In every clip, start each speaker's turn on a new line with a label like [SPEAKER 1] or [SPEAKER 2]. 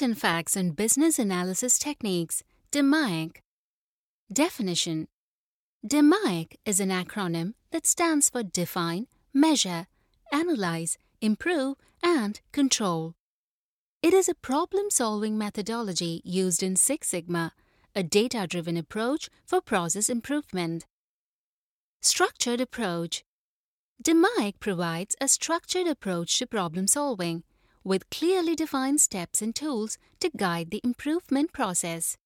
[SPEAKER 1] Important facts and business analysis techniques. DMAIC. Definition DMAIC is an acronym that stands for Define, Measure, Analyze, Improve, and Control. It is a problem solving methodology used in Six Sigma, a data driven approach for process improvement. Structured approach DMAIC provides a structured approach to problem solving with clearly defined steps and tools to guide the improvement process.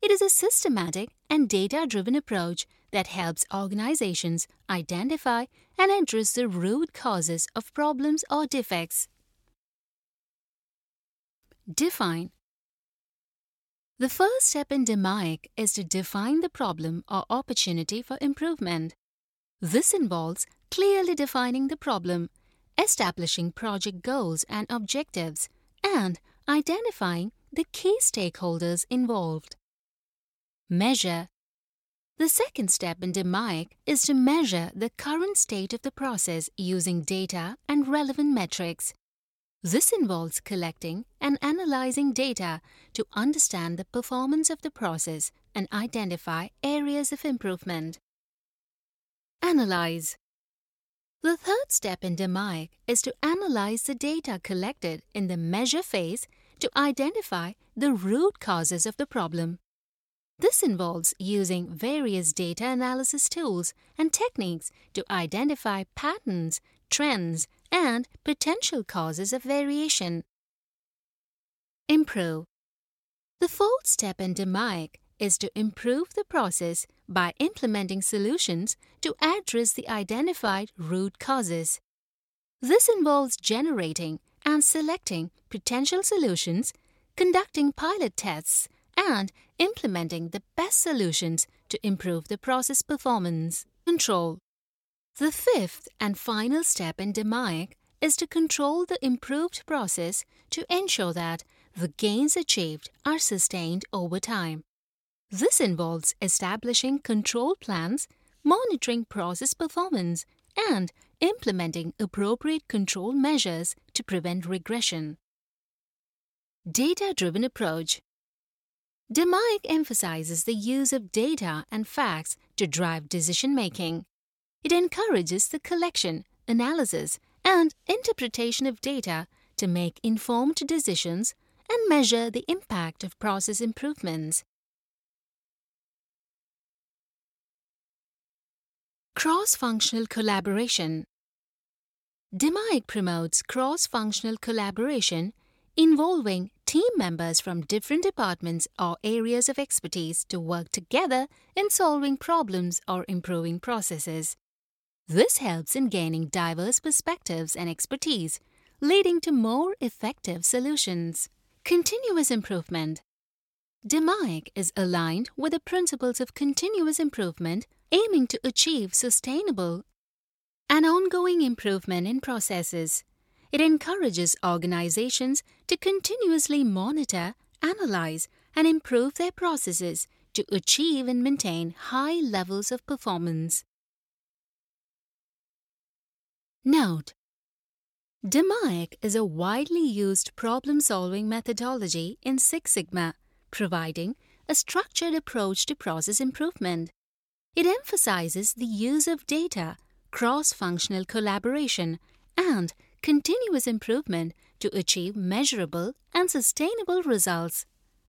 [SPEAKER 1] It is a systematic and data driven approach that helps organizations identify and address the root causes of problems or defects. Define The first step in DMAIC is to define the problem or opportunity for improvement. This involves clearly defining the problem, establishing project goals and objectives, and identifying the key stakeholders involved. Measure The second step in DMAIC is to measure the current state of the process using data and relevant metrics. This involves collecting and analyzing data to understand the performance of the process and identify areas of improvement. Analyze the third step in DMAIC is to analyze the data collected in the measure phase to identify the root causes of the problem. This involves using various data analysis tools and techniques to identify patterns, trends, and potential causes of variation. Improve. The fourth step in DMAIC is to improve the process by implementing solutions to address the identified root causes. This involves generating and selecting potential solutions, conducting pilot tests, and implementing the best solutions to improve the process performance. Control. The fifth and final step in DMAIC is to control the improved process to ensure that the gains achieved are sustained over time. This involves establishing control plans, monitoring process performance, and implementing appropriate control measures to prevent regression. Data driven approach DMAIC emphasizes the use of data and facts to drive decision making. It encourages the collection, analysis, and interpretation of data to make informed decisions and measure the impact of process improvements. Cross-functional collaboration DMAIC promotes cross-functional collaboration involving team members from different departments or areas of expertise to work together in solving problems or improving processes. This helps in gaining diverse perspectives and expertise, leading to more effective solutions. Continuous improvement DMAIC is aligned with the principles of continuous improvement aiming to achieve sustainable and ongoing improvement in processes. It encourages organizations to continuously monitor, analyze, and improve their processes to achieve and maintain high levels of performance. Note DMAIC is a widely used problem solving methodology in Six Sigma, providing a structured approach to process improvement. It emphasizes the use of data, cross functional collaboration, and continuous improvement to achieve measurable and sustainable results.